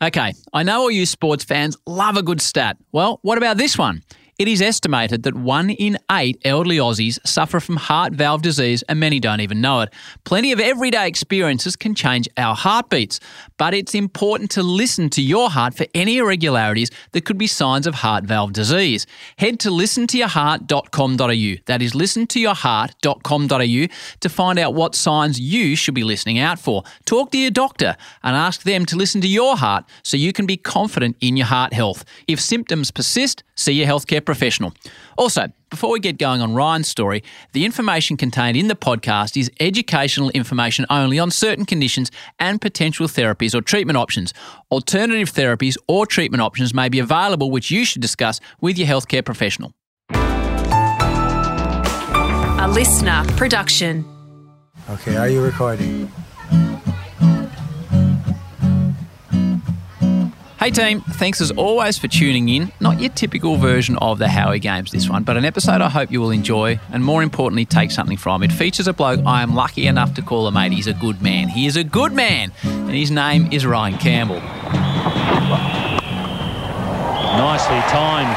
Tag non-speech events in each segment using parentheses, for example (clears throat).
Okay, I know all you sports fans love a good stat. Well, what about this one? It is estimated that one in eight elderly Aussies suffer from heart valve disease, and many don't even know it. Plenty of everyday experiences can change our heartbeats, but it's important to listen to your heart for any irregularities that could be signs of heart valve disease. Head to listentoyourheart.com.au. That is listentoyourheart.com.au to find out what signs you should be listening out for. Talk to your doctor and ask them to listen to your heart so you can be confident in your heart health. If symptoms persist, see your healthcare professional. Also, before we get going on Ryan's story, the information contained in the podcast is educational information only on certain conditions and potential therapies or treatment options. Alternative therapies or treatment options may be available, which you should discuss with your healthcare professional. A listener production. Okay, are you recording? Hey team, thanks as always for tuning in. Not your typical version of the Howie Games, this one, but an episode I hope you will enjoy and more importantly, take something from. It features a bloke I am lucky enough to call a mate. He's a good man. He is a good man, and his name is Ryan Campbell. Nicely timed.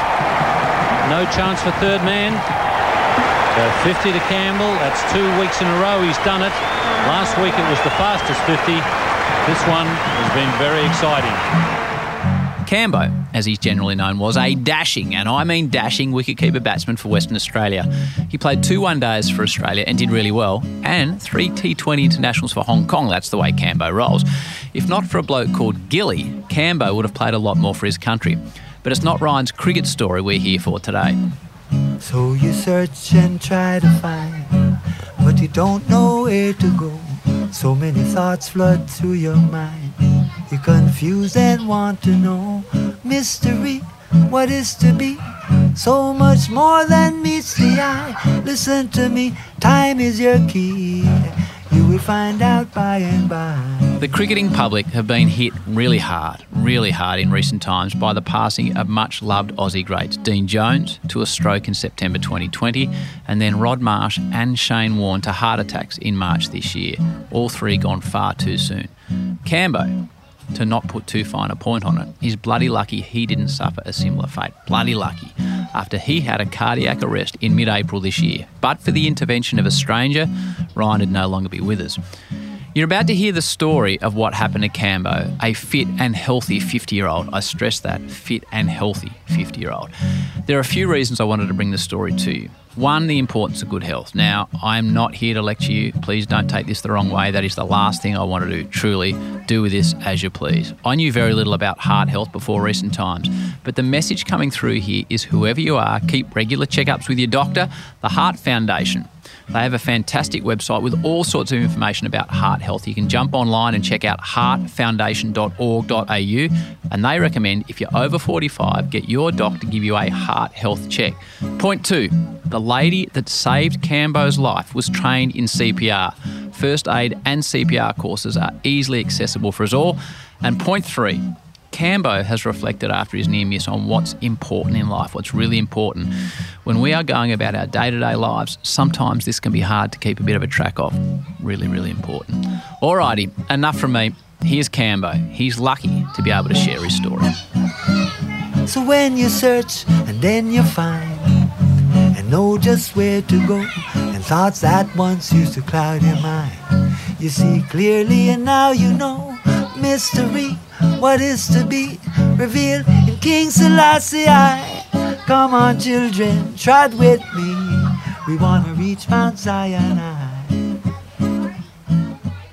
No chance for third man. Uh, 50 to Campbell. That's two weeks in a row he's done it. Last week it was the fastest 50. This one has been very exciting. Cambo, as he's generally known, was a mm. dashing, and I mean dashing, wicketkeeper batsman for Western Australia. He played two one days for Australia and did really well, and three T20 internationals for Hong Kong. That's the way Cambo rolls. If not for a bloke called Gilly, Cambo would have played a lot more for his country. But it's not Ryan's cricket story we're here for today. So you search and try to find, but you don't know where to go. So many thoughts flood through your mind. You're confused and want to know mystery, what is to be. So much more than meets the eye. Listen to me, time is your key. You will find out by and by. The cricketing public have been hit really hard, really hard in recent times by the passing of much loved Aussie greats Dean Jones to a stroke in September 2020, and then Rod Marsh and Shane Warne to heart attacks in March this year. All three gone far too soon. Cambo, to not put too fine a point on it, he's bloody lucky he didn't suffer a similar fate. Bloody lucky. After he had a cardiac arrest in mid April this year. But for the intervention of a stranger, Ryan would no longer be with us. You're about to hear the story of what happened to Cambo, a fit and healthy 50 year old. I stress that fit and healthy 50 year old. There are a few reasons I wanted to bring the story to you. One, the importance of good health. Now, I'm not here to lecture you. Please don't take this the wrong way. That is the last thing I want to do. Truly, do with this as you please. I knew very little about heart health before recent times, but the message coming through here is whoever you are, keep regular checkups with your doctor. The Heart Foundation they have a fantastic website with all sorts of information about heart health. You can jump online and check out heartfoundation.org.au, and they recommend if you're over 45, get your doc to give you a heart health check. Point two the lady that saved Cambo's life was trained in CPR. First aid and CPR courses are easily accessible for us all. And point three, Cambo has reflected after his near miss on what's important in life, what's really important. When we are going about our day to day lives, sometimes this can be hard to keep a bit of a track of. Really, really important. Alrighty, enough from me. Here's Cambo. He's lucky to be able to share his story. So when you search and then you find and know just where to go, and thoughts that once used to cloud your mind, you see clearly and now you know mystery what is to be revealed in King Selassie. Come on, children, trot with me. We want to reach Mount Zion.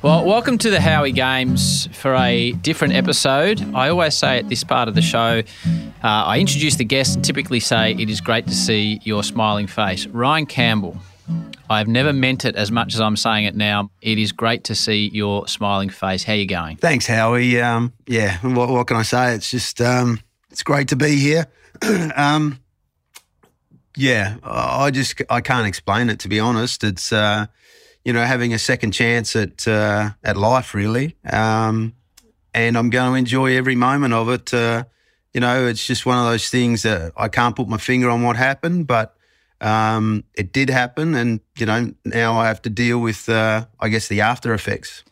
Well, welcome to the Howie Games for a different episode. I always say at this part of the show, uh, I introduce the guest and typically say it is great to see your smiling face. Ryan Campbell, I've never meant it as much as I'm saying it now. It is great to see your smiling face. How are you going? Thanks, Howie. Um, yeah, what, what, can I say? It's just um, it's great to be here. (clears throat) um, yeah, I just I can't explain it to be honest. It's uh, you know having a second chance at uh, at life really, um, and I'm going to enjoy every moment of it. Uh, you know, it's just one of those things that I can't put my finger on what happened, but um, it did happen, and you know now I have to deal with, uh, I guess, the after effects.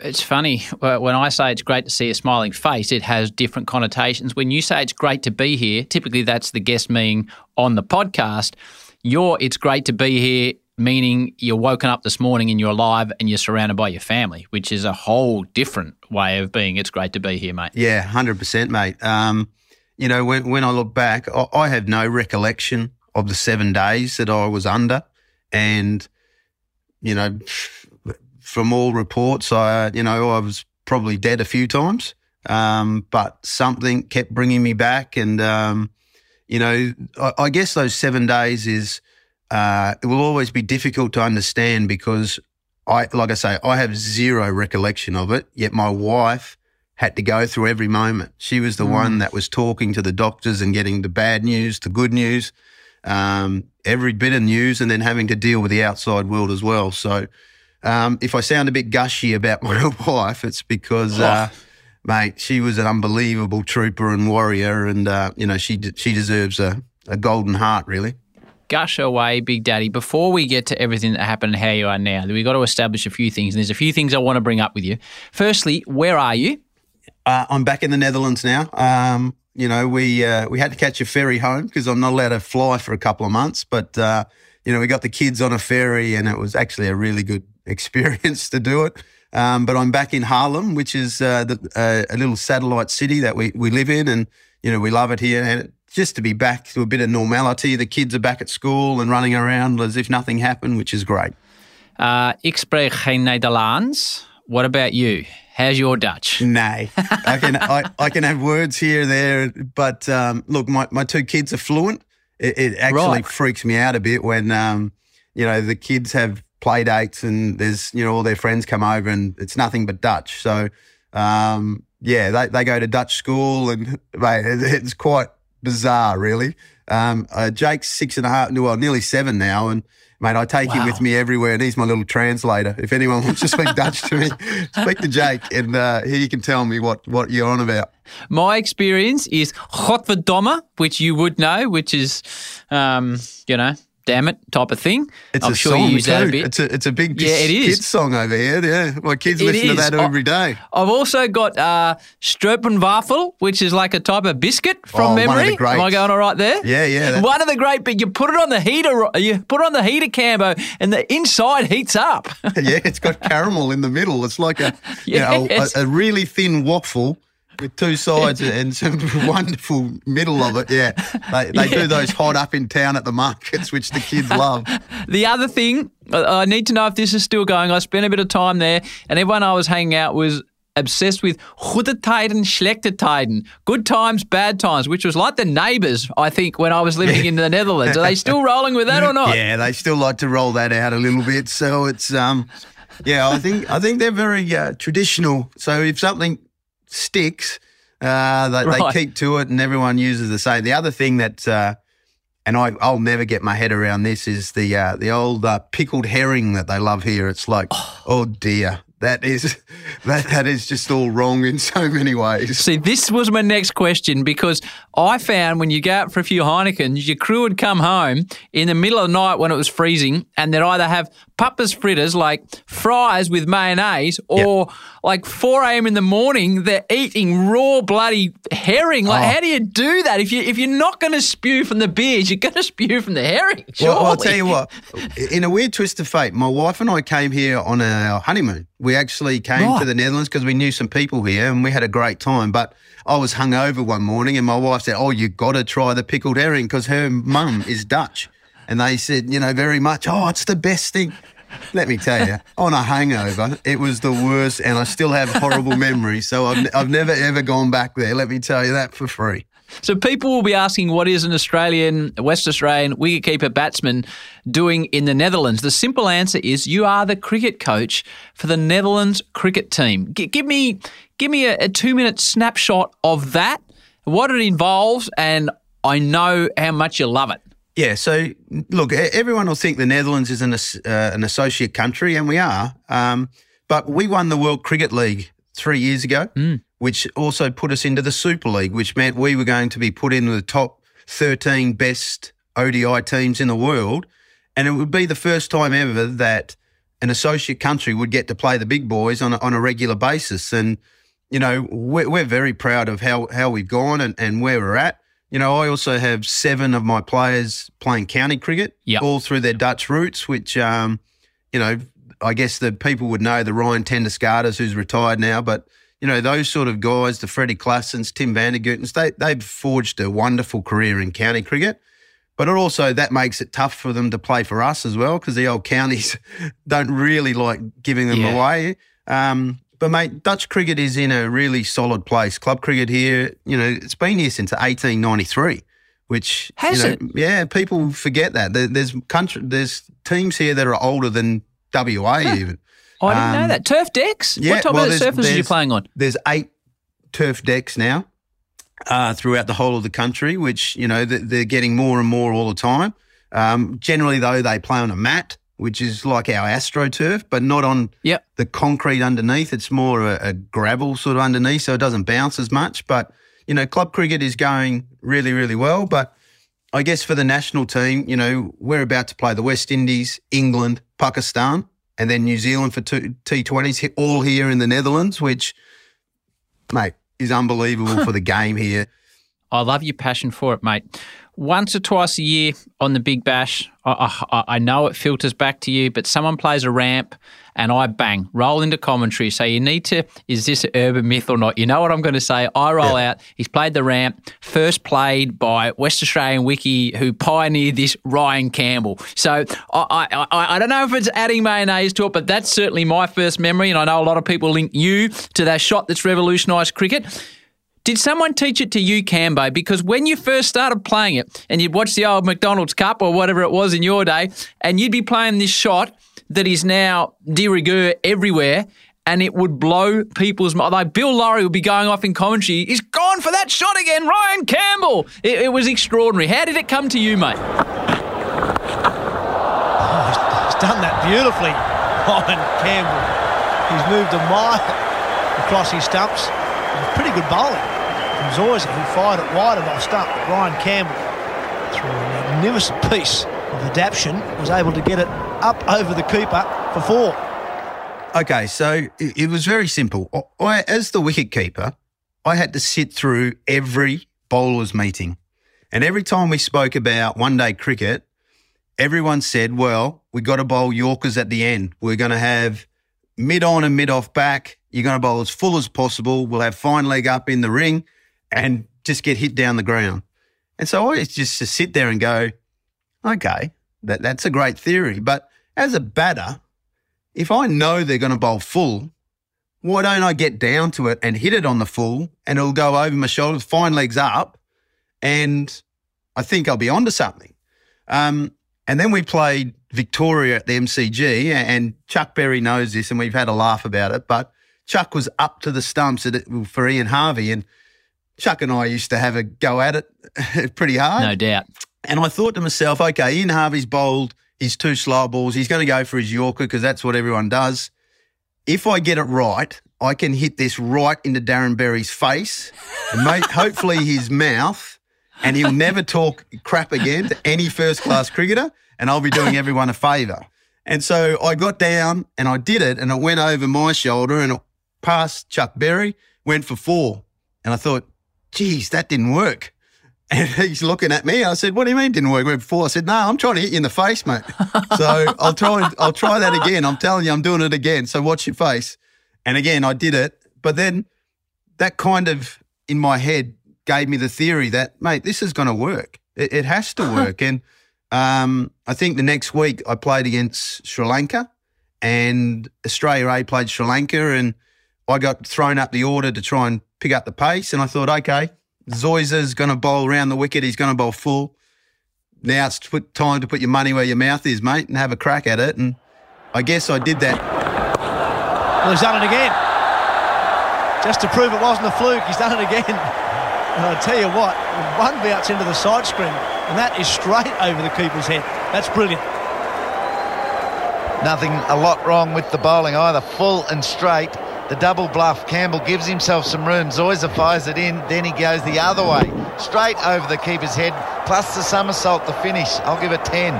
It's funny when I say it's great to see a smiling face, it has different connotations. When you say it's great to be here, typically that's the guest being on the podcast. Your it's great to be here, meaning you're woken up this morning and you're alive and you're surrounded by your family, which is a whole different way of being. It's great to be here, mate. Yeah, hundred percent, mate. Um, you know, when when I look back, I, I have no recollection of the seven days that I was under, and you know, from all reports, I you know I was probably dead a few times, um, but something kept bringing me back, and um, you know, I, I, guess those seven days is uh, it will always be difficult to understand because I, like I say, I have zero recollection of it. Yet my wife had to go through every moment. She was the mm. one that was talking to the doctors and getting the bad news the good news, um, every bit of news, and then having to deal with the outside world as well. So, um, if I sound a bit gushy about (laughs) my wife, it's because, oh. uh, mate, she was an unbelievable trooper and warrior, and uh, you know she she deserves a, a golden heart, really gush away, Big Daddy. Before we get to everything that happened and how you are now, we've got to establish a few things. And there's a few things I want to bring up with you. Firstly, where are you? Uh, I'm back in the Netherlands now. Um, you know, we uh, we had to catch a ferry home because I'm not allowed to fly for a couple of months. But uh, you know, we got the kids on a ferry, and it was actually a really good (laughs) experience to do it. Um, but I'm back in Haarlem, which is uh, the, uh, a little satellite city that we, we live in, and you know we love it here. And just to be back to a bit of normality, the kids are back at school and running around as if nothing happened, which is great. Uh, ik spreek geen Nederlands. What about you? How's your Dutch? Nay, I can I, I can have words here and there, but um, look, my, my two kids are fluent. It, it actually right. freaks me out a bit when um, you know the kids have play dates and there's you know all their friends come over and it's nothing but Dutch. So um, yeah, they, they go to Dutch school and mate, it's quite bizarre, really. Um, uh, Jake's six and a half, well, nearly seven now, and Mate, I take wow. him with me everywhere, and he's my little translator. If anyone wants to speak Dutch to me, (laughs) speak to Jake, and uh, he can tell me what, what you're on about. My experience is Godverdomme, which you would know, which is, um, you know, damn it type of thing. It's I'm a sure song you use too. that a bit. It's a, it's a big yeah, it is. kids song over here. Yeah, my kids it listen is. to that every day. I've also got uh, Stroopwafel, which is like a type of biscuit from oh, memory. Am I going all right there? Yeah, yeah. One of the great, but you put it on the heater. You put it on the heater, Cambo, and the inside heats up. (laughs) yeah, it's got caramel in the middle. It's like a, yes. you know, (laughs) a, a really thin waffle with two sides (laughs) and some wonderful middle of it. Yeah, they, they yeah. do those hot up in town at the markets, which the kids (laughs) love. The other thing, I need to know if this is still going. I spent a bit of time there, and everyone I was hanging out was obsessed with goede tijden, slechte tijden, good times, bad times, which was like the neighbours, I think, when I was living in the Netherlands. Are they still rolling with that or not? Yeah, they still like to roll that out a little bit. So it's um, yeah, I think I think they're very uh, traditional. So if something sticks. Uh, they, right. they, keep to it, and everyone uses the same. The other thing that, uh, and I, will never get my head around this, is the uh, the old uh, pickled herring that they love here. It's like, oh, oh dear, that is (laughs) that that is just all wrong in so many ways. See, this was my next question because I found when you go out for a few Heinekens, your crew would come home in the middle of the night when it was freezing, and they'd either have Papa's fritters like fries with mayonnaise, or yep. like 4 a.m. in the morning they're eating raw bloody herring. Like, oh. how do you do that? If you if you're not going to spew from the beers, you're going (laughs) to spew from the herring. Surely. Well, I'll tell you what. In a weird twist of fate, my wife and I came here on our honeymoon. We actually came right. to the Netherlands because we knew some people here, and we had a great time. But I was hungover one morning, and my wife said, "Oh, you got to try the pickled herring because her mum is Dutch." And they said, you know, very much, oh, it's the best thing. Let me tell you, on a hangover, it was the worst, and I still have horrible memories. So I've, I've never ever gone back there. Let me tell you that for free. So people will be asking, what is an Australian, West Australian wicketkeeper batsman doing in the Netherlands? The simple answer is you are the cricket coach for the Netherlands cricket team. G- give me, give me a, a two-minute snapshot of that, what it involves, and I know how much you love it. Yeah, so look, everyone will think the Netherlands is an, uh, an associate country, and we are. Um, but we won the World Cricket League three years ago, mm. which also put us into the Super League, which meant we were going to be put into the top 13 best ODI teams in the world. And it would be the first time ever that an associate country would get to play the big boys on a, on a regular basis. And, you know, we're, we're very proud of how, how we've gone and, and where we're at. You know, I also have seven of my players playing county cricket, Yep. all through their Dutch roots, which, um, you know, I guess the people would know the Ryan ten Doeschates, who's retired now, but you know those sort of guys, the Freddie Klaassens, Tim van der Gugtens, they they've forged a wonderful career in county cricket. But it also that makes it tough for them to play for us as well because the old counties (laughs) don't really like giving them Yeah. away. Um, but mate, Dutch cricket is in a really solid place. Club cricket here, you know, it's been here since 1893, which Has you know, it? Yeah, people forget that. There, there's country, there's teams here that are older than WA even. I didn't know Um, that. Turf decks? yeah, what type well, of surfaces are you playing on? There's eight turf decks now uh, throughout the whole of the country, which you know they're getting more and more all the time. Um, generally, though, they play on a mat, which is like our AstroTurf, but not on Yep. the concrete underneath. It's more a, a gravel sort of underneath, so it doesn't bounce as much. But you know, club cricket is going really, really well. But I guess for the national team, you know, we're about to play the West Indies, England, Pakistan, and then New Zealand for two T20s, all here in the Netherlands, which, mate, is unbelievable (laughs) for the game here. I love your passion for it, mate. Once or twice a year on the Big Bash, I, I, I know it filters back to you, but someone plays a ramp and I bang, roll into commentary. So you need to, is this an urban myth or not? You know what I'm going to say? I roll out, he's played the ramp, first played by West Australian Wiki, who pioneered this Ryan Campbell. So I, I, I, I don't know if it's adding mayonnaise to it, but that's certainly my first memory. And I know a lot of people link you to that shot that's revolutionised cricket. Did someone teach it to you, Cambo? Because when you first started playing it and you'd watch the old McDonald's Cup or whatever it was in your day, and you'd be playing this shot that is now de rigueur everywhere, and it would blow people's mind. Like Bill Lawry would be going off in commentary, he's gone for that shot again, Ryan Campbell. It, it was extraordinary. How did it come to you, mate? Oh, he's done that beautifully, (laughs) Ryan Campbell. He's moved a mile across his stumps. Was pretty good bowling from Zoysa, who fired it wide of off stump. Ryan Campbell, through a magnificent piece of adaptation, was able to get it up over the keeper for four. Okay, so it, was very simple. I, as the wicket keeper, I had to sit through every bowlers meeting. And every time we spoke about one day cricket, everyone said, well, we got to bowl Yorkers at the end. We're going to have mid on and mid off back. You're going to bowl as full as possible. We'll have fine leg up in the ring and just get hit down the ground. And so I just to sit there and go, okay, that, that's a great theory. But as a batter, if I know they're going to bowl full, why don't I get down to it and hit it on the full and it'll go over my shoulders, fine legs up, and I think I'll be onto something. Um, and then we played Victoria at the MCG, and Chuck Berry knows this, and we've had a laugh about it. But Chuck was up to the stumps at it for Ian Harvey, and Chuck and I used to have a go at it (laughs) pretty hard. No doubt. And I thought to myself, okay, Ian Harvey's bowled his two slow balls. He's going to go for his Yorker because that's what everyone does. If I get it right, I can hit this right into Darren Berry's face, and mate, (laughs) hopefully his mouth, and he'll never talk crap again to any first class cricketer, and I'll be doing everyone a favour. And so I got down and I did it, and it went over my shoulder and it passed Chuck Berry, went for four. And I thought, geez, that didn't work. (laughs) And he's looking at me. I said, "What do you mean didn't work?" Went before. I said, "No, I'm trying to hit you in the face, mate. (laughs) So I'll try. I'll try that again. I'm telling you, I'm doing it again. So watch your face." And again, I did it. But then that kind of in my head gave me the theory that, mate, this is going to work. It, it has to (laughs) work. and um, I think the next week I played against Sri Lanka, and Australia A played Sri Lanka, and I got thrown up the order to try and pick up the pace. And I thought, okay, Zoysa's going to bowl around the wicket. He's going to bowl full. Now it's put, time to put your money where your mouth is, mate, and have a crack at it. And I guess I did that. Well, he's done it again. Just to prove it wasn't a fluke, he's done it again. (laughs) And I tell you what, one bounce into the side screen, and that is straight over the keeper's head. That's brilliant. Nothing a lot wrong with the bowling either. Full and straight. The double bluff. Campbell gives himself some room. Zoysa fires it in. Then he goes the other way. Straight over the keeper's head. Plus the somersault, the finish. I'll give it 10.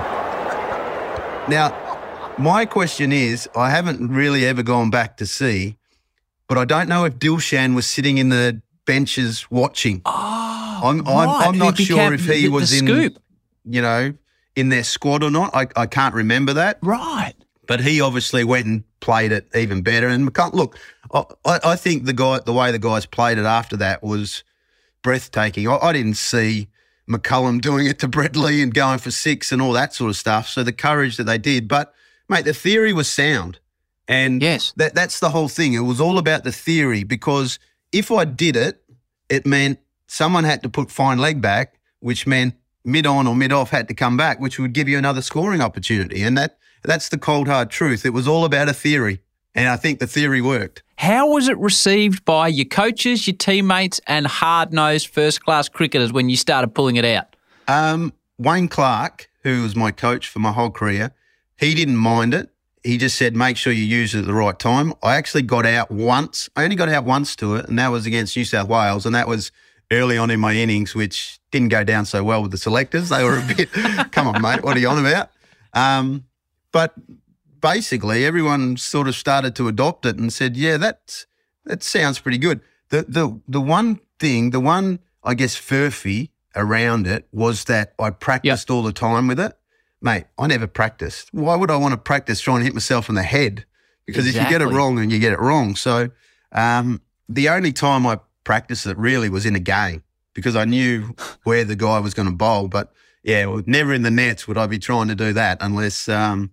Now, My question is, I haven't really ever gone back to see, but I don't know if Dilshan was sitting in the benches watching. Oh, I'm, I'm, right, I'm not sure if he the- was the in, you know, in their squad or not. I, I can't remember that. Right. but he obviously went and played it even better. And look, I, I think the guy, the way the guys played it after that was breathtaking. I, I didn't see McCullum doing it to Brett Lee and going for six and all that sort of stuff. So the courage that they did, but mate, the theory was sound, and Yes. that that's the whole thing. It was all about the theory because if I did it, it meant someone had to put fine leg back, which meant mid on or mid off had to come back, which would give you another scoring opportunity. And that that's the cold hard truth. It was all about a theory. And I think the theory worked. How was it received by your coaches, your teammates, and hard nosed first class cricketers when you started pulling it out? Um, Wayne Clark, who was my coach for my whole career, he didn't mind it. He just said, make sure you use it at the right time. I actually got out once. I only got out once to it, and that was against New South Wales. And that was early on in my innings, which didn't go down so well with the selectors. They were a bit, (laughs) come on, mate, what are you on about? Um, but basically, everyone sort of started to adopt it and said, yeah, that's, that sounds pretty good. The, the, the one thing, the one, I guess, furphy around it was that I practiced all the time with it. Mate, I never practiced. Why would I want to practice trying to hit myself in the head? Because if you get it wrong, and you get it wrong. So um, the only time I practiced it really was in a game because I knew where the guy was going to bowl. But yeah, well, never in the nets would I be trying to do that unless, um,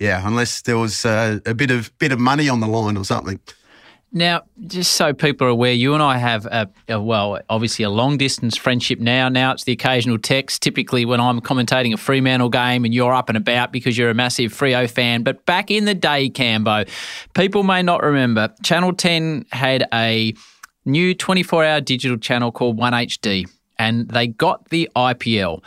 yeah, unless there was uh, a bit of bit of money on the line or something. Now, just so people are aware, you and I have a, a well, obviously a long distance friendship now. Now it's the occasional text. Typically, when I'm commentating a Fremantle game and you're up and about because you're a massive Freo fan. But back in the day, Cambo, people may not remember. Channel 10 had a new 24 hour digital channel called 1HD, and they got the IPL,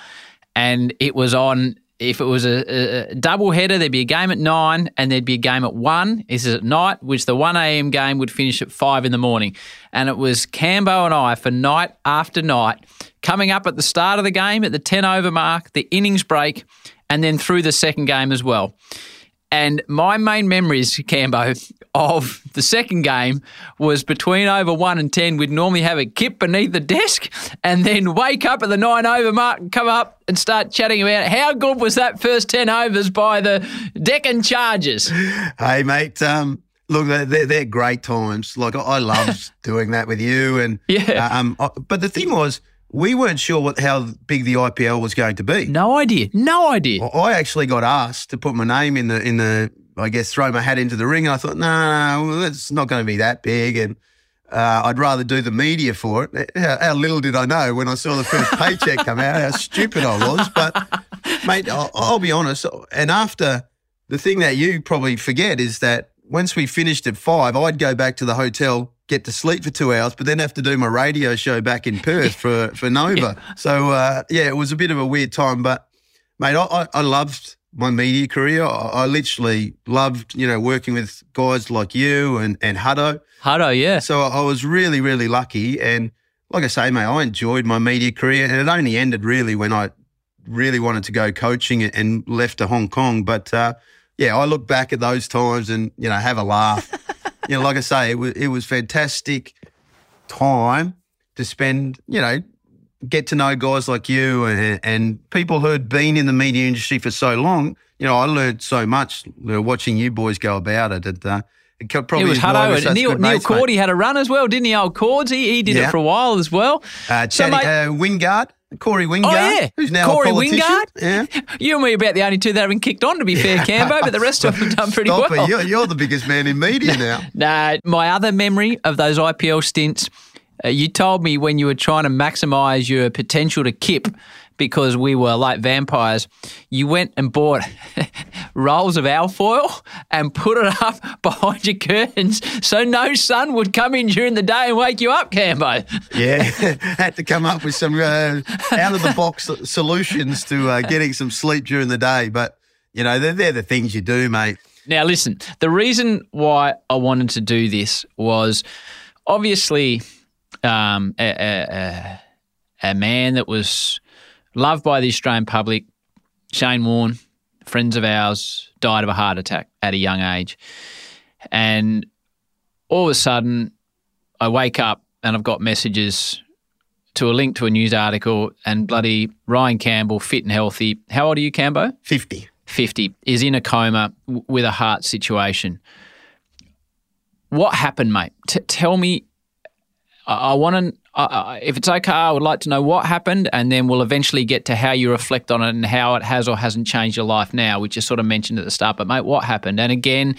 and it was on. If it was a, a, double header, there'd be a game at nine and there'd be a game at one. This is at night, which the 1 a.m. game would finish at five in the morning. And it was Cambo and I for night after night, coming up at the start of the game, at the 10 over mark, the innings break, and then through the second game as well. And my main memories, Cambo, of the second game was between over one and 10, we'd normally have a kip beneath the desk and then wake up at the nine over mark and come up and start chatting about how good was that first 10 overs by the Deccan Chargers. Hey, mate. Um, look, they're, they're, great times. Like I, I love (laughs) doing that with you, and Yeah. Um, I- but the thing was, we weren't sure what how big the IPL was going to be. No idea. No idea. I actually got asked to put my name in the in the I guess throw my hat into the ring, and I thought, no, no, no it's not going to be that big, and uh, I'd rather do the media for it. How, how little did I know when I saw the first paycheck come out how stupid I was. But mate, I'll, I'll be honest. And after the thing that you probably forget is that once we finished at five, I'd go back to the hotel, get to sleep for two hours, but then have to do my radio show back in Perth (laughs) for, for Nova. So, uh, yeah, it was a bit of a weird time. But, mate, I, I, I loved my media career. I, I literally loved, you know, working with guys like you and, and Hutto. Hutto, yeah. So I was really, really lucky. And like I say, mate, I enjoyed my media career. And it only ended really when I really wanted to go coaching and left to Hong Kong. But uh, yeah, I look back at those times and, you know, have a laugh. You know, like I say, it was, it was fantastic time to spend, you know, get to know guys like you and, and people who had been in the media industry for so long. You know, I learned so much watching you boys go about it. And, uh, it probably It was Hutto Neil, Neil. Cordy had a run as well, didn't he? Old Cords, he, he did it for a while as well. Uh, So, Chatty, mate- uh, Wingard, Corey Wingard, Oh, yeah. who's now Corey a politician. Wingard? Yeah. (laughs) You and me are about the only two that haven't kicked on, to be fair, Cambo, but the rest of them have done pretty Stop well. it. You're, you're the biggest man in media (laughs) now. Nah, my other memory of those IPL stints, uh, you told me when you were trying to maximise your potential to kip because we were like vampires, you went and bought (laughs) rolls of alfoil and put it up (laughs) behind your curtains so no sun would come in during the day and wake you up, Cambo. Yeah, (laughs) had to come up with some uh, out of the box solutions to uh, getting some sleep during the day. But you know, they're, they're the things you do, mate. Now, listen, the reason why I wanted to do this was obviously um, a, a, a, a man that was loved by the Australian public, Shane Warne, friends of ours died of a heart attack at a young age. And all of a sudden, I wake up and I've got messages to a link to a news article and bloody Ryan Campbell, fit and healthy. How old are you, Cambo? 50. 50, is in a coma w- with a heart situation. What happened, mate? T- tell me. I, I want to, uh, if it's okay, I would like to know what happened, and then we'll eventually get to how you reflect on it and how it has or hasn't changed your life now, which you sort of mentioned at the start. But, mate, what happened? And again,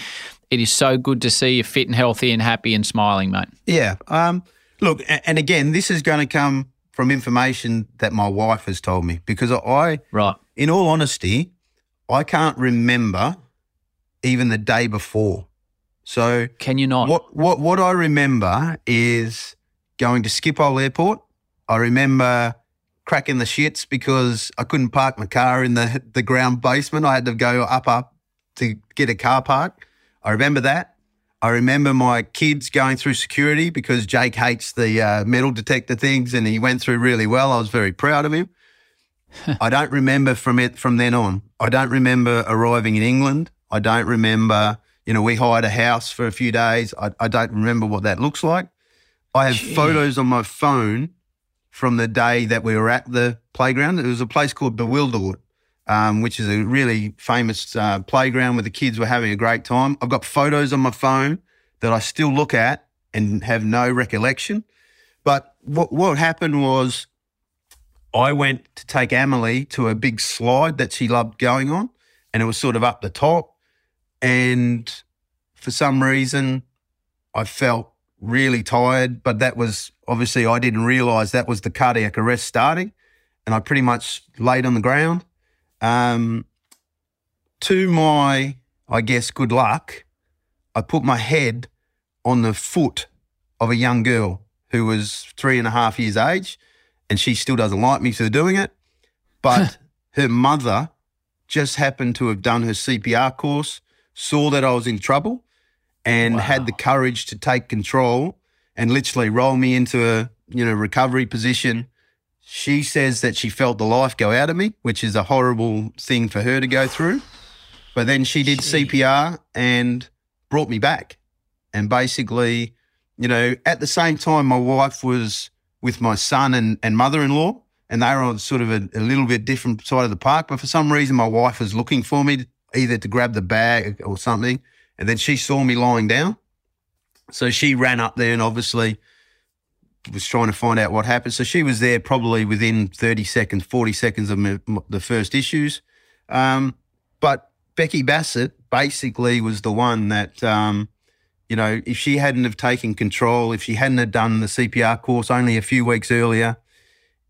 it is so good to see you fit and healthy and happy and smiling, mate. Yeah. Um, look, and again, this is going to come from information that my wife has told me because I, Right. in all honesty, I can't remember even the day before. So Can you not? what what what I remember is going to Schiphol Airport. I remember cracking the shits because I couldn't park my car in the the ground basement. I had to go up up to get a car park. I remember that. I remember my kids going through security because Jake hates the uh, metal detector things, and he went through really well. I was very proud of him. (laughs) I don't remember from it from then on. I don't remember arriving in England. I don't remember, you know, we hired a house for a few days. I, I don't remember what that looks like. I have photos on my phone from the day that we were at the playground. It was a place called Bewilderwood, um, which is a really famous uh, playground where the kids were having a great time. I've got photos on my phone that I still look at and have no recollection. But what, what happened was I went to take Emily to a big slide that she loved going on, and it was sort of up the top. And for some reason, I felt really tired, but that was obviously I didn't realize that was the cardiac arrest starting, and I pretty much laid on the ground. Um, to my, I guess, good luck, I put my head on the foot of a young girl who was three and a half years age, and she still doesn't like me for doing it. But (laughs) her mother just happened to have done her CPR course, saw that I was in trouble, and had the courage to take control and literally roll me into a you know recovery position. She says that she felt the life go out of me, which is a horrible thing for her to go through. But then she did CPR and brought me back. And basically, you know, at the same time, my wife was with my son and, and mother in law, and they were on sort of a, a little bit different side of the park. But for some reason, my wife was looking for me, either to grab the bag or something. And then she saw me lying down. So she ran up there and obviously was trying to find out what happened. So she was there probably within 30 seconds, 40 seconds of the first issues. Um, but Becky Bassett basically was the one that, um, you know, if she hadn't have taken control, if she hadn't have done the CPR course only a few weeks earlier,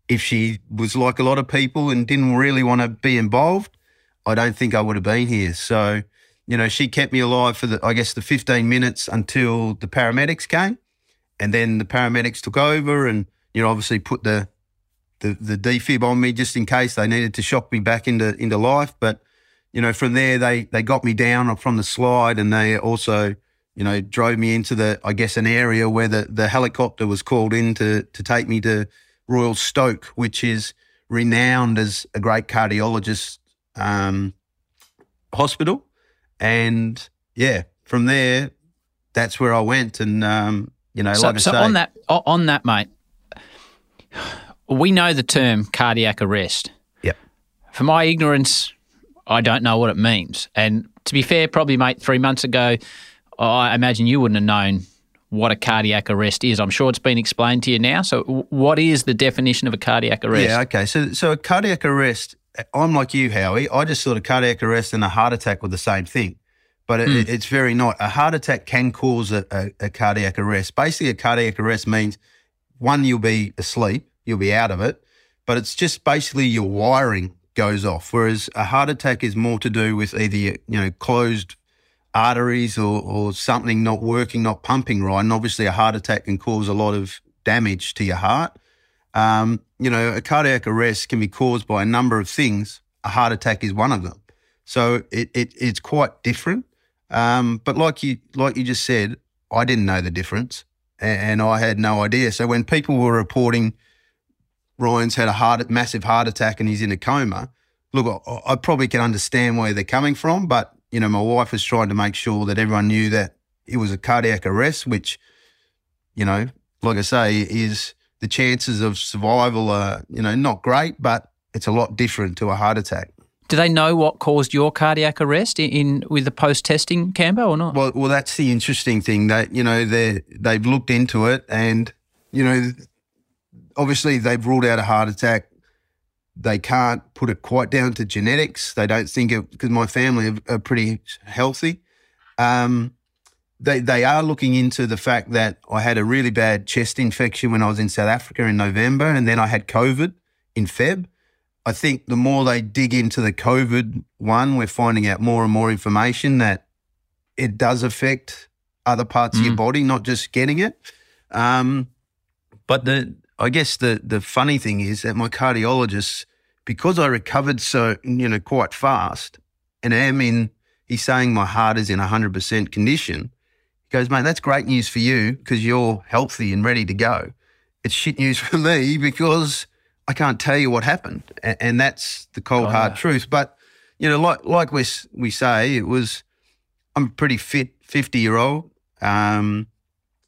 if she was like a lot of people and didn't really want to be involved, I don't think I would have been here. So, you know, she kept me alive for the, I guess, the 15 minutes until the paramedics came. And then the paramedics took over and, you know, obviously put the, the, the defib on me just in case they needed to shock me back into, into life. But, you know, from there, they, they got me down from the slide and they also, you know, drove me into the, I guess, an area where the, the helicopter was called in to, to take me to Royal Stoke, which is renowned as a great cardiologist um, hospital. And yeah, from there, that's where I went. And, um, you know, So, like so say, on that, on that, mate, we know the term cardiac arrest. Yep. For my ignorance, I don't know what it means. And to be fair, probably, mate, three months ago, I imagine you wouldn't have known what a cardiac arrest is. I'm sure it's been explained to you now. So, what is the definition of a cardiac arrest? Yeah, okay. So, so a cardiac arrest, I'm like you, Howie. I just thought a cardiac arrest and a heart attack were the same thing, but it, hmm. it's very not. A heart attack can cause a, a, a cardiac arrest. Basically, a cardiac arrest means one, you'll be asleep, you'll be out of it, but it's just basically your wiring goes off. Whereas a heart attack is more to do with either you know closed arteries or, or something not working, not pumping right. And obviously, a heart attack can cause a lot of damage to your heart. Um, you know, a cardiac arrest can be caused by a number of things. A heart attack is one of them. So it, it it's quite different. Um, but like you like you just said, I didn't know the difference, and, and I had no idea. So when people were reporting Ryan's had a heart massive heart attack and he's in a coma, look, I, I probably can understand where they're coming from, but you know, my wife was trying to make sure that everyone knew that it was a cardiac arrest, which, you know, like I say, is the chances of survival are, you know, not great, but it's a lot different to a heart attack. Do they know what caused your cardiac arrest in, in with the post testing, Cambo, or not? Well, well, that's the interesting thing. That you know they they've looked into it, and you know, obviously they've ruled out a heart attack. They can't put it quite down to genetics. They don't think it because my family are, are pretty healthy. Um, they they are looking into the fact that I had a really bad chest infection when I was in South Africa in November, and then I had COVID in Feb. I think the more they dig into the COVID one, we're finding out more and more information that it does affect other parts mm. of your body, not just getting it. Um, but the I guess the the funny thing is that my cardiologist, because I recovered so you know quite fast, and I am in, he's saying my heart is in hundred percent condition. Goes, mate, that's great news for you because you're healthy and ready to go. It's shit news (laughs) for me because I can't tell you what happened, and, and that's the cold oh, hard yeah. truth. But you know, like like we we say, it was I'm a pretty fit fifty year old. Um,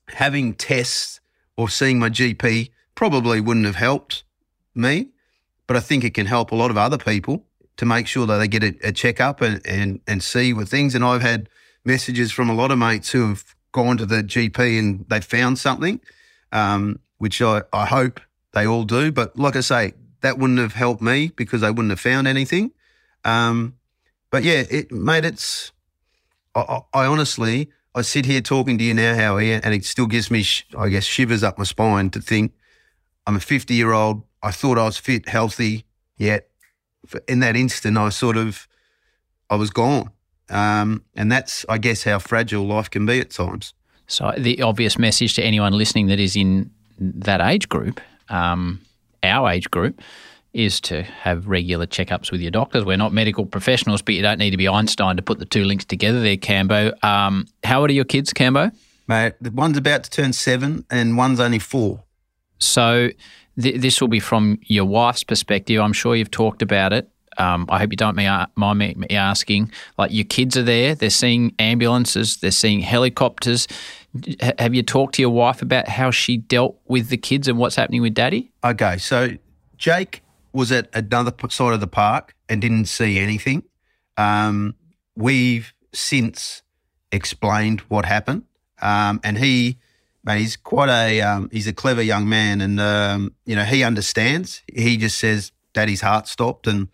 having tests or seeing my GP probably wouldn't have helped me, but I think it can help a lot of other people to make sure that they get a, a checkup and, and and see with things. And I've had messages from a lot of mates who have gone to the GP and they found something, um, which I, I hope they all do. But like I say, that wouldn't have helped me because they wouldn't have found anything. Um, but yeah, it, made it's, I, I, honestly, I sit here talking to you now, Howie, and it still gives me, I guess, shivers up my spine to think I'm a 50 year old. I thought I was fit, healthy, yet in that instant, I sort of, I was gone. Um, and that's, I guess, how fragile life can be at times. So the obvious message to anyone listening that is in that age group um, our age group is to have regular checkups with your doctors. We're not medical professionals, but you don't need to be Einstein to put the two links together there, Cambo. Um, how old are your kids, Cambo? Mate, one's about to turn seven and one's only four. So th- this will be from your wife's perspective. I'm sure you've talked about it. Um, I hope you don't mind me asking. Like your kids are there, they're seeing ambulances, they're seeing helicopters. Have you talked to your wife about how she dealt with the kids and what's happening with daddy? Okay, so Jake was at another side of the park and didn't see anything. Um, we've since explained what happened, um, and he, man, he's quite a um, he's a clever young man, and um, you know he understands. He just says daddy's heart stopped, and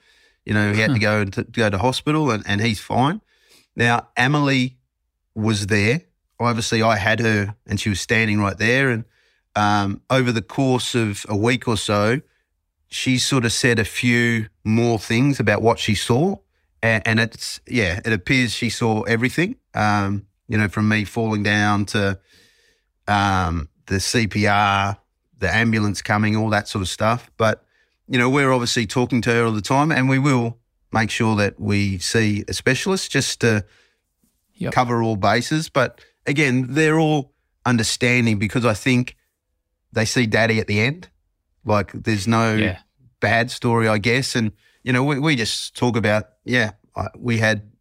you know he had to go to go to hospital, and, and he's fine. Now Emily was there obviously I had her and she was standing right there. And um, over the course of a week or so, she sort of said a few more things about what she saw. And, and it's, yeah, it appears she saw everything, um, you know, from me falling down to um, the CPR, the ambulance coming, all that sort of stuff. But, you know, we're obviously talking to her all the time and we will make sure that we see a specialist just to yep. cover all bases. But, again, they're all understanding because I think they see daddy at the end. Like there's no yeah. bad story, I guess. And, you know, we, we just talk about, yeah, we had,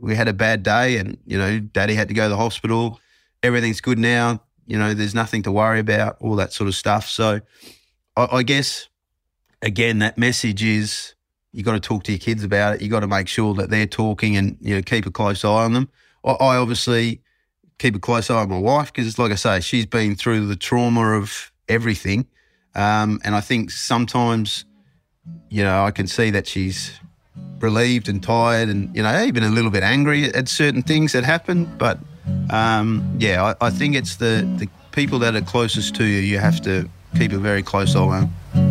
we had a bad day and, you know, daddy had to go to the hospital. Everything's good now. You know, there's nothing to worry about, all that sort of stuff. So I, I guess, again, that message is you got to talk to your kids about it. You got to make sure that they're talking and, you know, keep a close eye on them. I, I obviously, keep a close eye on my wife because, like I say, she's been through the trauma of everything. Um, and I think sometimes, you know, I can see that she's relieved and tired and, you know, even a little bit angry at certain things that happen. But um, yeah, I, I, think it's the, the people that are closest to you, you have to keep a very close eye on.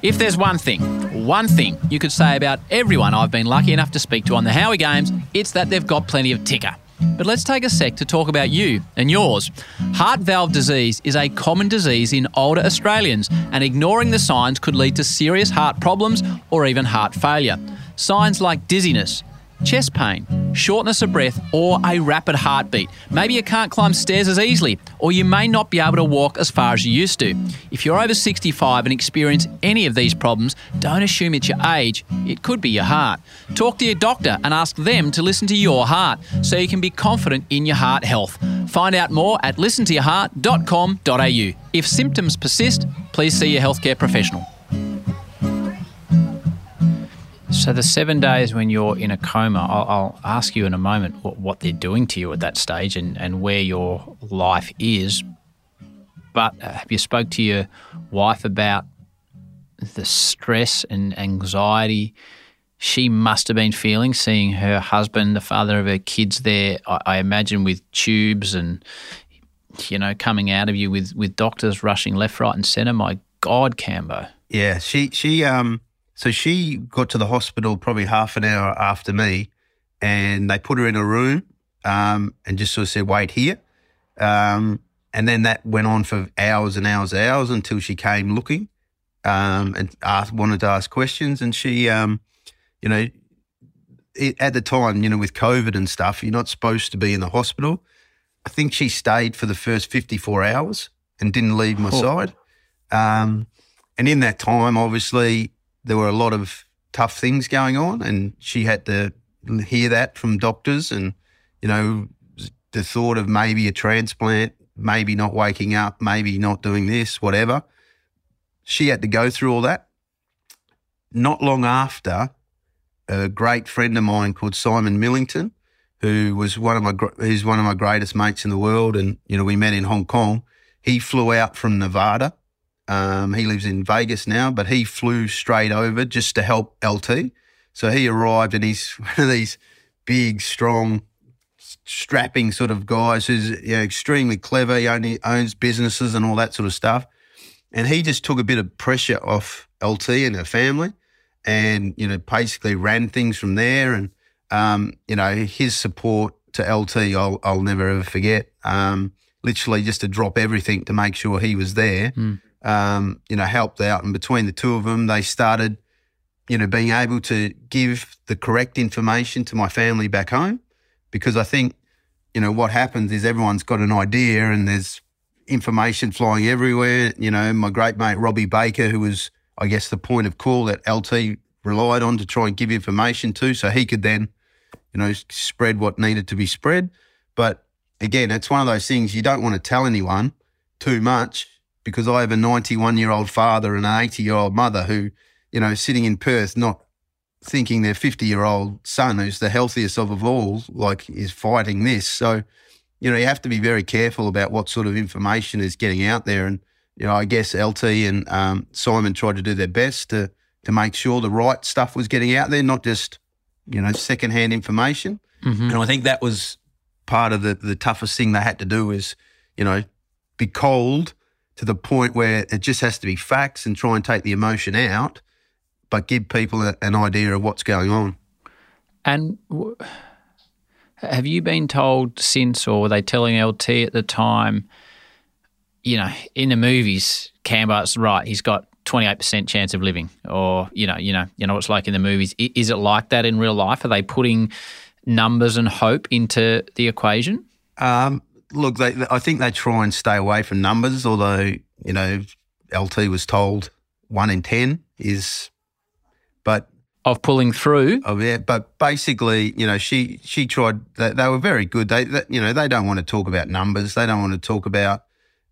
If there's one thing, one thing you could say about everyone I've been lucky enough to speak to on the Howie Games, it's that they've got plenty of ticker. But let's take a sec to talk about you and yours. Heart valve disease is a common disease in older Australians, and ignoring the signs could lead to serious heart problems or even heart failure. Signs like dizziness, chest pain, shortness of breath, or a rapid heartbeat. Maybe you can't climb stairs as easily, or you may not be able to walk as far as you used to. If you're over 65 and experience any of these problems, don't assume it's your age. It could be your heart. Talk to your doctor and ask them to listen to your heart so you can be confident in your heart health. Find out more at listentoyourheart.com.au. If symptoms persist, please see your healthcare professional. So the seven days when you're in a coma, I'll, I'll ask you in a moment what, what, they're doing to you at that stage and, and where your life is. But uh, have you spoke to your wife about the stress and anxiety she must have been feeling seeing her husband, the father of her kids, there? I, I imagine with tubes and you know coming out of you with with doctors rushing left, right, and centre. My God, Campbo. Yeah, she she um so she got to the hospital probably half an hour after me, and they put her in a room um, and just sort of said, wait here. Um, and then that went on for hours and hours and hours until she came looking um, and asked, wanted to ask questions. And she, um, you know, it, at the time, you know, with COVID and stuff, you're not supposed to be in the hospital. I think she stayed for the first 54 hours and didn't leave my oh. side. Um, and in that time, obviously, there were a lot of tough things going on, and she had to hear that from doctors, and you know, the thought of maybe a transplant, maybe not waking up, maybe not doing this, whatever. She had to go through all that. Not long after, a great friend of mine called Simon Millington, who was one of my he's one of my greatest mates in the world, and you know we met in Hong Kong. He flew out from Nevada um, he lives in Vegas now, but he flew straight over just to help LT. So he arrived and he's (laughs) one of these big, strong, strapping sort of guys who's you know, extremely clever. He only owns businesses and all that sort of stuff. And he just took a bit of pressure off LT and her family and, you know, basically ran things from there. And, um, you know, his support to LT, I'll, I'll never ever forget. Um, literally just to drop everything to make sure he was there. Mm um, you know, helped out. And between the two of them, they started, you know, being able to give the correct information to my family back home. Because I think, you know, what happens is everyone's got an idea and there's information flying everywhere. You know, my great mate Robbie Baker, who was, I guess, the point of call that LT relied on to try and give information to, so he could then, you know, spread what needed to be spread. But again, it's one of those things you don't want to tell anyone too much because I have a 91 year old father and an 80 year old mother who, you know, sitting in Perth, not thinking their 50 year old son, who's the healthiest of all, like is fighting this. So, you know, you have to be very careful about what sort of information is getting out there. And, you know, I guess LT and um, Simon tried to do their best to, to make sure the right stuff was getting out there, not just, you know, secondhand information. Mm-hmm. And I think that was part of the, the toughest thing they had to do is, you know, be cold to the point where it just has to be facts and try and take the emotion out, but give people a, an idea of what's going on. And w- have you been told since, or were they telling LT at the time? You know, in the movies, Campbo's right. He's got twenty eight percent chance of living, or you know, you know, you know what's like in the movies. Is it like that in real life? Are they putting numbers and hope into the equation? Um, look, they, I think they try and stay away from numbers, although, you know, LT was told one in 10 is, but. Of pulling through. Oh, yeah. But basically, you know, she, she tried, they, they were very good. They, they, you know, they don't want to talk about numbers. They don't want to talk about,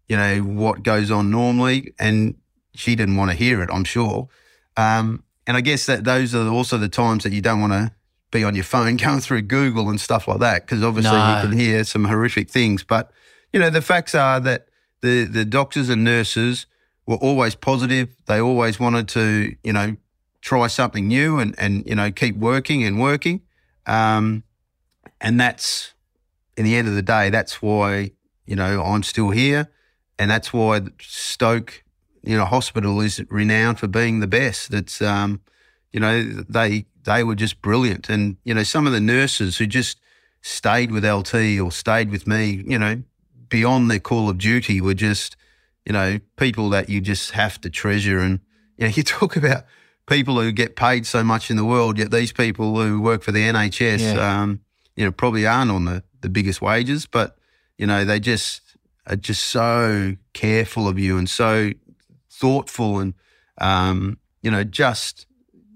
you know, what goes on normally. And she didn't want to hear it, I'm sure. Um, and I guess that those are also the times that you don't want to be on your phone (laughs) going through Google and stuff like that because obviously no. you can hear some horrific things. But you know, the facts are that the the doctors and nurses were always positive. They always wanted to, you know, try something new and and you know keep working and working. Um, and that's in the end of the day, that's why you know I'm still here, and that's why Stoke, you know, hospital is renowned for being the best. It's um, you know, they they were just brilliant. And, you know, some of the nurses who just stayed with LT or stayed with me, you know, beyond their call of duty were just, you know, people that you just have to treasure. And, you know, (laughs) you talk about people who get paid so much in the world, yet these people who work for the NHS, yeah. um, you know, probably aren't on the, the biggest wages, but, you know, they just are just so careful of you and so thoughtful and, um, you know, just,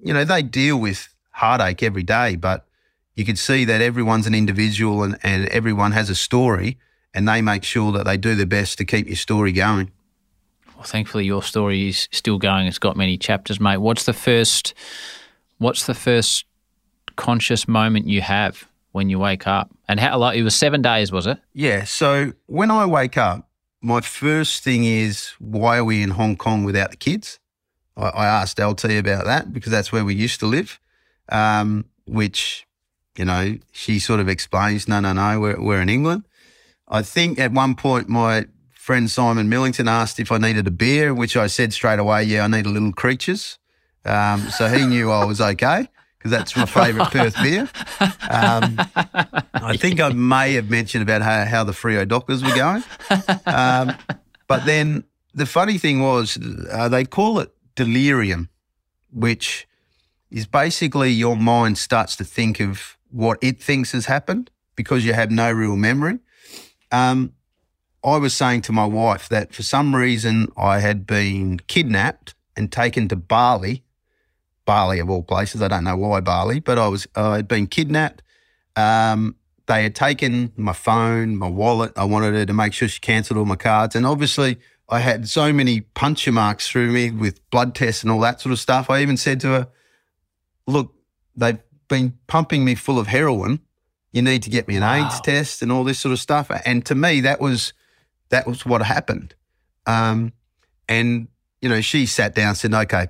you know, they deal with heartache every day, but you can see that everyone's an individual and, and everyone has a story and they make sure that they do their best to keep your story going. Well, thankfully, your story is still going. It's got many chapters, mate. What's the first? What's the first conscious moment you have when you wake up? And how? Like it was seven days, was it? Yeah. So when I wake up, my first thing is why are we in Hong Kong without the kids? I, I asked LT about that because that's where we used to live, um, which you know she sort of explains, no, no, no, we're we're in England. I think at one point my friend Simon Millington asked if I needed a beer, which I said straight away, yeah, I need a little creatures. Um, so he knew I was okay because that's my favourite (laughs) Perth beer. Um, I think I may have mentioned about how, how the Freo Dockers were going. Um, but then the funny thing was uh, they call it delirium, which is basically your mind starts to think of what it thinks has happened because you have no real memory. Um, I was saying to my wife that for some reason I had been kidnapped and taken to Bali, Bali of all places. I don't know why Bali, but I was I had been kidnapped. Um, they had taken my phone, my wallet. I wanted her to make sure she cancelled all my cards, and obviously I had so many puncture marks through me with blood tests and all that sort of stuff. I even said to her, "Look, they've been pumping me full of heroin." You need to get me an wow. AIDS test and all this sort of stuff. And to me, that was that was what happened. Um, and, you know, she sat down and said, okay,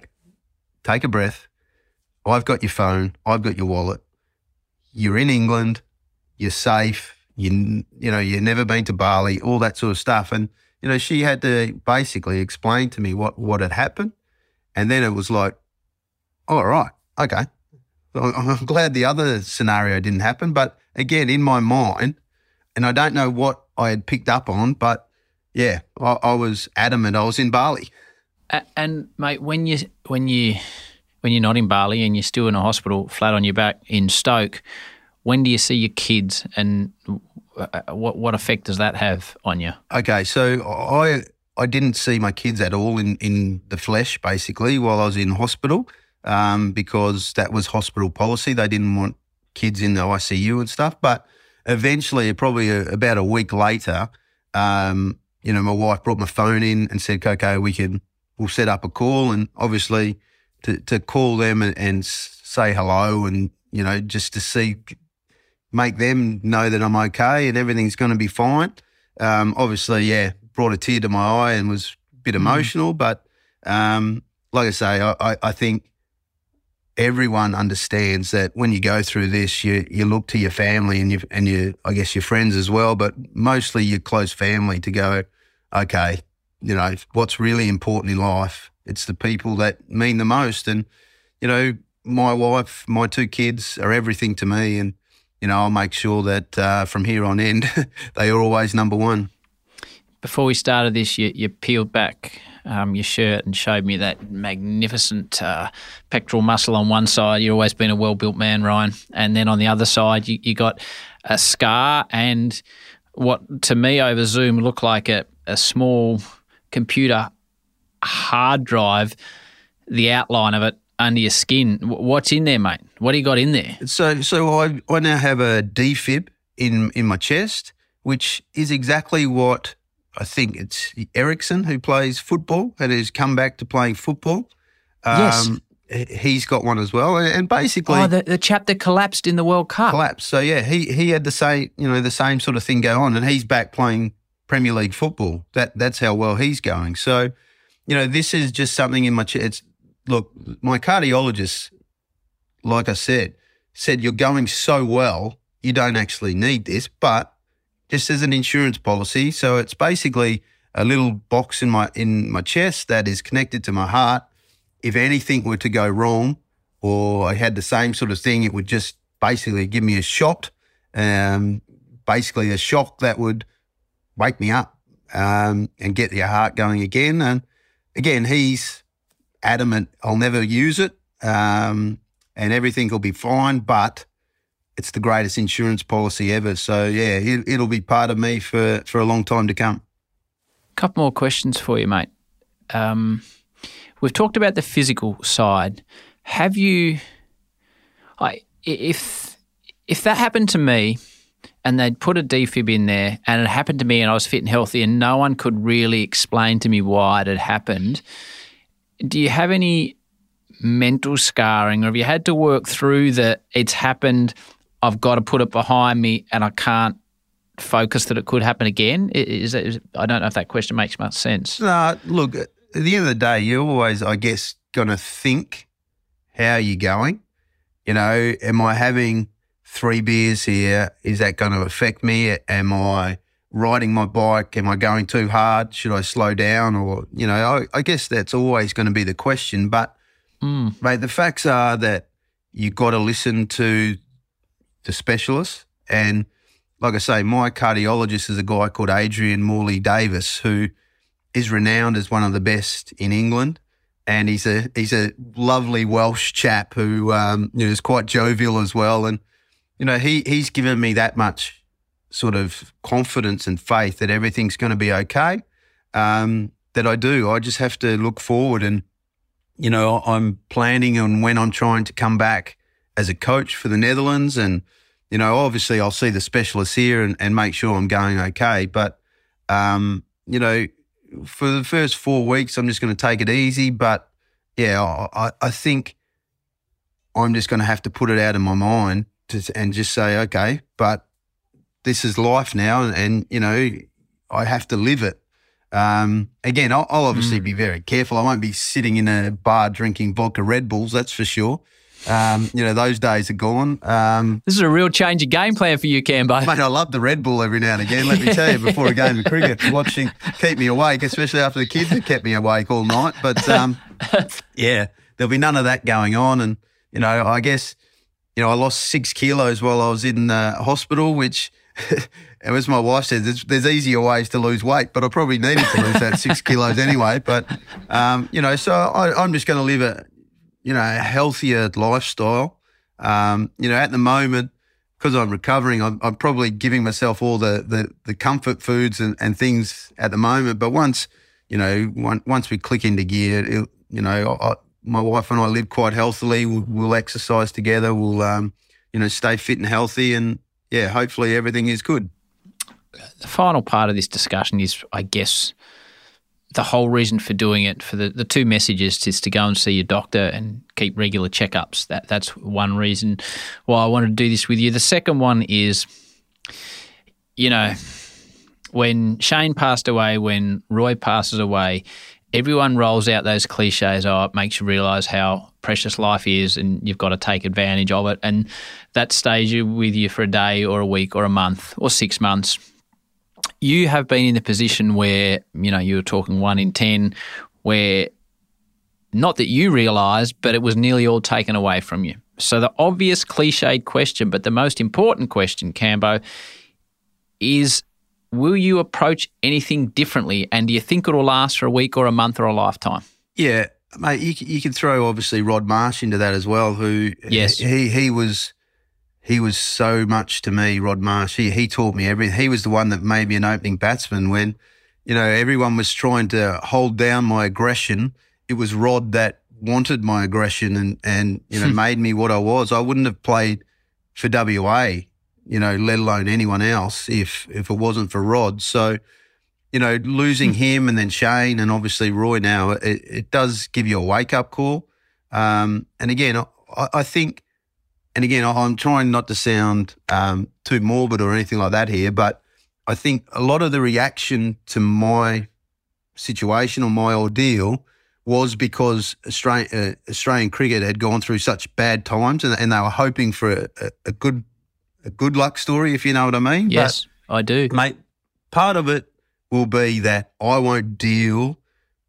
take a breath. I've got your phone. I've got your wallet. You're in England. You're safe. You, you know, you've never been to Bali, all that sort of stuff. And, you know, she had to basically explain to me what, what had happened. And then it was like, all right, okay. I'm glad the other scenario didn't happen. But again, in my mind, and I don't know what I had picked up on, but yeah, I, I was adamant I was in Bali. And mate, when you when you when you're not in Bali and you're still in a hospital, flat on your back in Stoke, when do you see your kids, and uh, what what effect does that have on you? Okay, so I I didn't see my kids at all in in the flesh, basically, while I was in hospital, um, because that was hospital policy. They didn't want kids in the ICU and stuff, but eventually, probably a, about a week later, um, you know, my wife brought my phone in and said, okay, we can, we'll set up a call. And obviously to, to call them and, and say hello and, you know, just to see, make them know that I'm okay and everything's going to be fine. Um, obviously, yeah, brought a tear to my eye and was a bit mm. emotional. But um, like I say, I, I think everyone understands that when you go through this, you you look to your family and you and you I guess your friends as well, but mostly your close family to go, okay, you know what's really important in life. It's the people that mean the most, and you know my wife, my two kids are everything to me, and you know I'll make sure that uh, from here on end (laughs) they are always number one. Before we started this, you, you peeled back um, your shirt and showed me that magnificent uh, pectoral muscle on one side. You've always been a well built man, Ryan. And then on the other side, you, you got a scar and what to me over Zoom looked like a, a small computer hard drive, the outline of it under your skin. What's in there, mate? What do you got in there? So, so I, I now have a defib in in my chest, which is exactly what I think it's Eriksen who plays football and has come back to playing football. Um, yes. He's got one as well, and basically, oh, the, the chap that collapsed in the World Cup. Collapsed. So yeah, he he had the same, you know, the same sort of thing go on, and he's back playing Premier League football. That that's how well he's going. So, you know, this is just something in my. It's look, my cardiologist, like I said, said you're going so well, you don't actually need this, but just as an insurance policy. So it's basically a little box in my in my chest that is connected to my heart. If anything were to go wrong, or I had the same sort of thing, it would just basically give me a shot, um, basically a shock that would wake me up um, and get your heart going again. And again, he's adamant I'll never use it, um, and everything will be fine. But it's the greatest insurance policy ever. So yeah, it, it'll be part of me for for a long time to come. A couple more questions for you, mate. Um, we've talked about the physical side. Have you, I, if if that happened to me, and they'd put a defib in there, and it happened to me, and I was fit and healthy, and no one could really explain to me why it had happened. Do you have any mental scarring, or have you had to work through that? It's happened. I've got to put it behind me, and I can't focus that it could happen again? Is, is I don't know if that question makes much sense. No, look, at the end of the day, you're always, I guess, going to think how you're going. You know, am I having three beers here? Is that going to affect me? Am I riding my bike? Am I going too hard? Should I slow down? Or, you know, I, I guess that's always going to be the question. But, Mm. mate, the facts are that you've got to listen to the specialists. And like I say, my cardiologist is a guy called Adrian Morley Davis, who is renowned as one of the best in England. And he's a he's a lovely Welsh chap who um, you know, is quite jovial as well. And you know he he's given me that much sort of confidence and faith that everything's going to be okay. Um, that I do. I just have to look forward and you know I'm planning on when I'm trying to come back as a coach for the Netherlands and you know obviously I'll see the specialists here and, and make sure I'm going okay. But um, you know for the first four weeks, I'm just going to take it easy. But yeah, I, I think I'm just going to have to put it out of my mind to, and just say, okay, but this is life now, and, and you know, I have to live it. Um, again, I'll, I'll obviously be very careful. I won't be sitting in a bar drinking vodka Red Bulls, that's for sure. Um, you know, those days are gone. Um, This is a real change of game plan for you, Campbo. Mate, I love the Red Bull every now and again. Let me tell you, before a game of cricket, (laughs) watching keep me awake, especially after the kids have kept me awake all night. But um, (laughs) yeah, there'll be none of that going on. And you know, I guess you know, I lost six kilos while I was in uh, hospital, which. And (laughs) as my wife says, there's, there's, easier ways to lose weight, but I probably needed to lose that six kilos anyway. But, um, you know, so I, I'm just going to live a, you know, a healthier lifestyle. Um, you know, at the moment, because I'm recovering, I'm, I'm, probably giving myself all the, the, the comfort foods and, and, things at the moment. But once, you know, one, once we click into gear, it, you know, I, my wife and I live quite healthily. We'll, we'll exercise together. We'll, um, you know, stay fit and healthy. And yeah, hopefully everything is good. The final part of this discussion is, I guess, the whole reason for doing it for the, the two messages is to go and see your doctor and keep regular checkups. That that's one reason why I wanted to do this with you. The second one is, you know, when Shane passed away, when Roy passes away, everyone rolls out those cliches. Oh, it makes you realise how precious life is, and you've got to take advantage of it. And that stays you with you for a day or a week or a month or six months you have been in the position where you know you were talking one in ten, where not that you realised, but it was nearly all taken away from you. So the obvious cliched question, but the most important question, Campbo, is will you approach anything differently, and do you think it'll last for a week or a month or a lifetime? Yeah, mate, you, you can throw obviously Rod Marsh into that as well, who yes he he was he was so much to me, Rod Marsh. He, he taught me everything. He was the one that made me an opening batsman when, you know, everyone was trying to hold down my aggression. It was Rod that wanted my aggression and, and you know, made me what I was. I wouldn't have played for WA, you know, let alone anyone else if, if it wasn't for Rod. So, you know, losing him and then Shane and obviously Roy now, it, it does give you a wake up call. Um, and again, I, I think – and again, I'm trying not to sound um, too morbid or anything like that here, but I think a lot of the reaction to my situation or my ordeal was because Australian, uh, Australian cricket had gone through such bad times, and, and they were hoping for a, a, a, good a good luck story, if you know what I mean. Yes, but, I do, mate. Part of it will be that I won't deal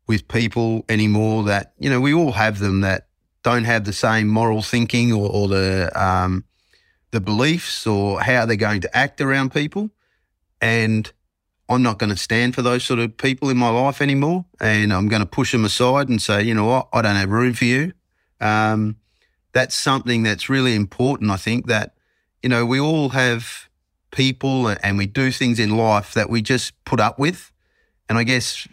with people anymore. That you know, we all have them that don't have the same moral thinking or, or the um, the beliefs or how they're going to act around people, and I'm not going to stand for those sort of people in my life anymore, and I'm going to push them aside and say, you know what, I don't have room for you. Um, that's something that's really important. I think that you know, we all have people and we do things in life that we just put up with. And I guess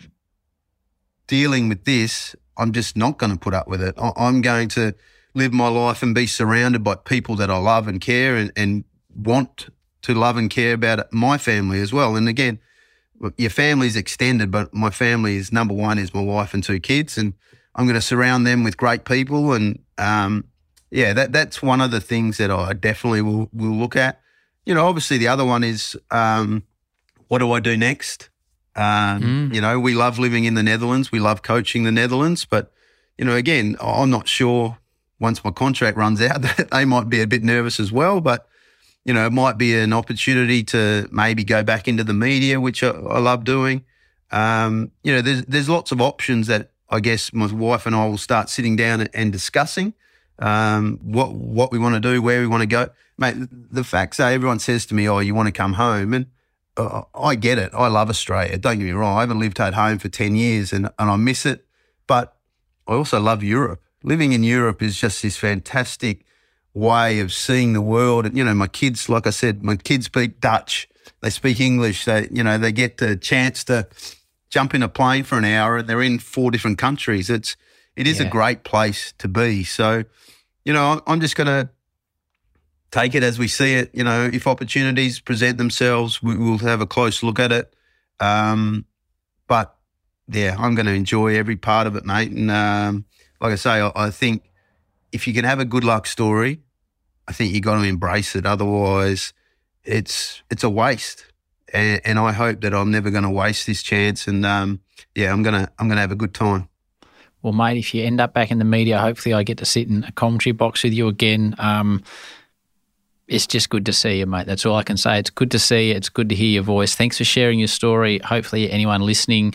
dealing with this, I'm just not going to put up with it. I'm going to live my life and be surrounded by people that I love and care and, and want to love and care about my family as well. And again, your family's extended, but my family is number one is my wife and two kids, and I'm going to surround them with great people. And um, yeah, that that's one of the things that I definitely will will look at. You know, obviously the other one is um, what do I do next? Um, mm. You know, we love living in the Netherlands, we love coaching the Netherlands, but you know, again, I'm not sure once my contract runs out (laughs) that they might be a bit nervous as well, but you know, it might be an opportunity to maybe go back into the media, which I, I love doing. Um, you know, there's there's lots of options that I guess my wife and I will start sitting down and, discussing um, what what we want to do, where we want to go. Mate, the facts are everyone says to me, "Oh, you want to come home," and uh, I get it. I love Australia. Don't get me wrong. I haven't lived at home for ten years, and and I miss it. But I also love Europe. Living in Europe is just this fantastic way of seeing the world. And, you know, my kids, like I said, my kids speak Dutch. They speak English. They, you know, they get the chance to jump in a plane for an hour and they're in four different countries. It's, it is yeah. a great place to be. So, you know, I'm just going to take it as we see it. You know, if opportunities present themselves, we, will have a close look at it. Um, but yeah, I'm going to enjoy every part of it, mate. And um, like I say, I, I think if you can have a good luck story, I think you've got to embrace it. Otherwise, it's it's a waste. And, and I hope that I'm never going to waste this chance. And um, yeah, I'm gonna I'm gonna have a good time. Well, mate, if you end up back in the media, hopefully I get to sit in a commentary box with you again. Um, it's just good to see you, mate. That's all I can say. It's good to see you. It's good to hear your voice. Thanks for sharing your story. Hopefully, anyone listening,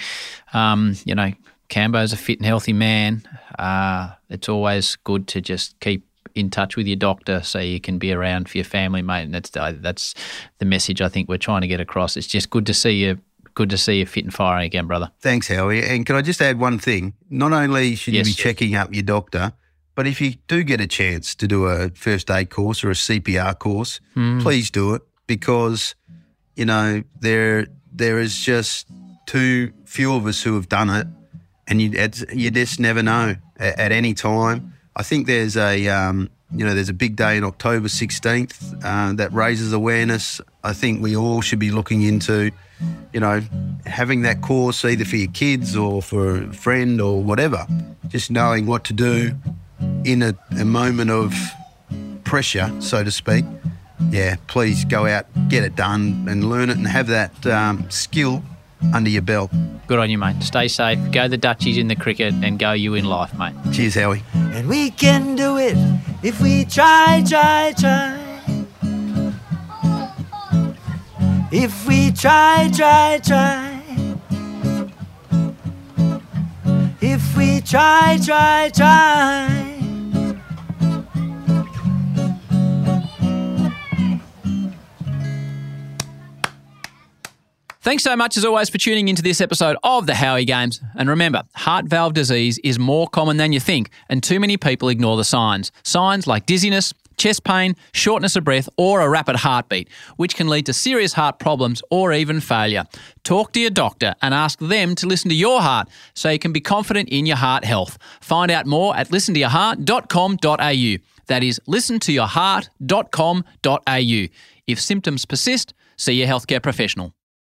um, you know, Campbo's a fit and healthy man. Uh, it's always good to just keep in touch with your doctor so you can be around for your family, mate. And that's that's the message I think we're trying to get across. It's just good to see you. Good to see you fit and firing again, brother. Thanks, Howie. And can I just add one thing? Not only should yes, you be checking up your doctor, but if you do get a chance to do a first aid course or a CPR course, mm. please do it because you know there there is just too few of us who have done it and you you just never know at, at, any time. I think there's a um, you know there's a big day in October 16th uh, that raises awareness. I think we all should be looking into you know having that course either for your kids or for a friend or whatever. Just knowing what to do in a, a moment of pressure, so to speak. Yeah, please go out, get it done, and learn it, and have that um, skill under your belt. Good on you, mate. Stay safe. Go the Dutchies in the cricket and go you in life, mate. Cheers, Howie. And we can do it if we try, try, try. If we try, try, try. If we try, try, try. Thanks so much, as always, for tuning into this episode of the Howie Games. And remember, heart valve disease is more common than you think, and too many people ignore the signs. Signs like dizziness, chest pain, shortness of breath, or a rapid heartbeat, which can lead to serious heart problems or even failure. Talk to your doctor and ask them to listen to your heart so you can be confident in your heart health. Find out more at listentoyourheart.com.au. That is listentoyourheart.com.au. If symptoms persist, see your healthcare professional.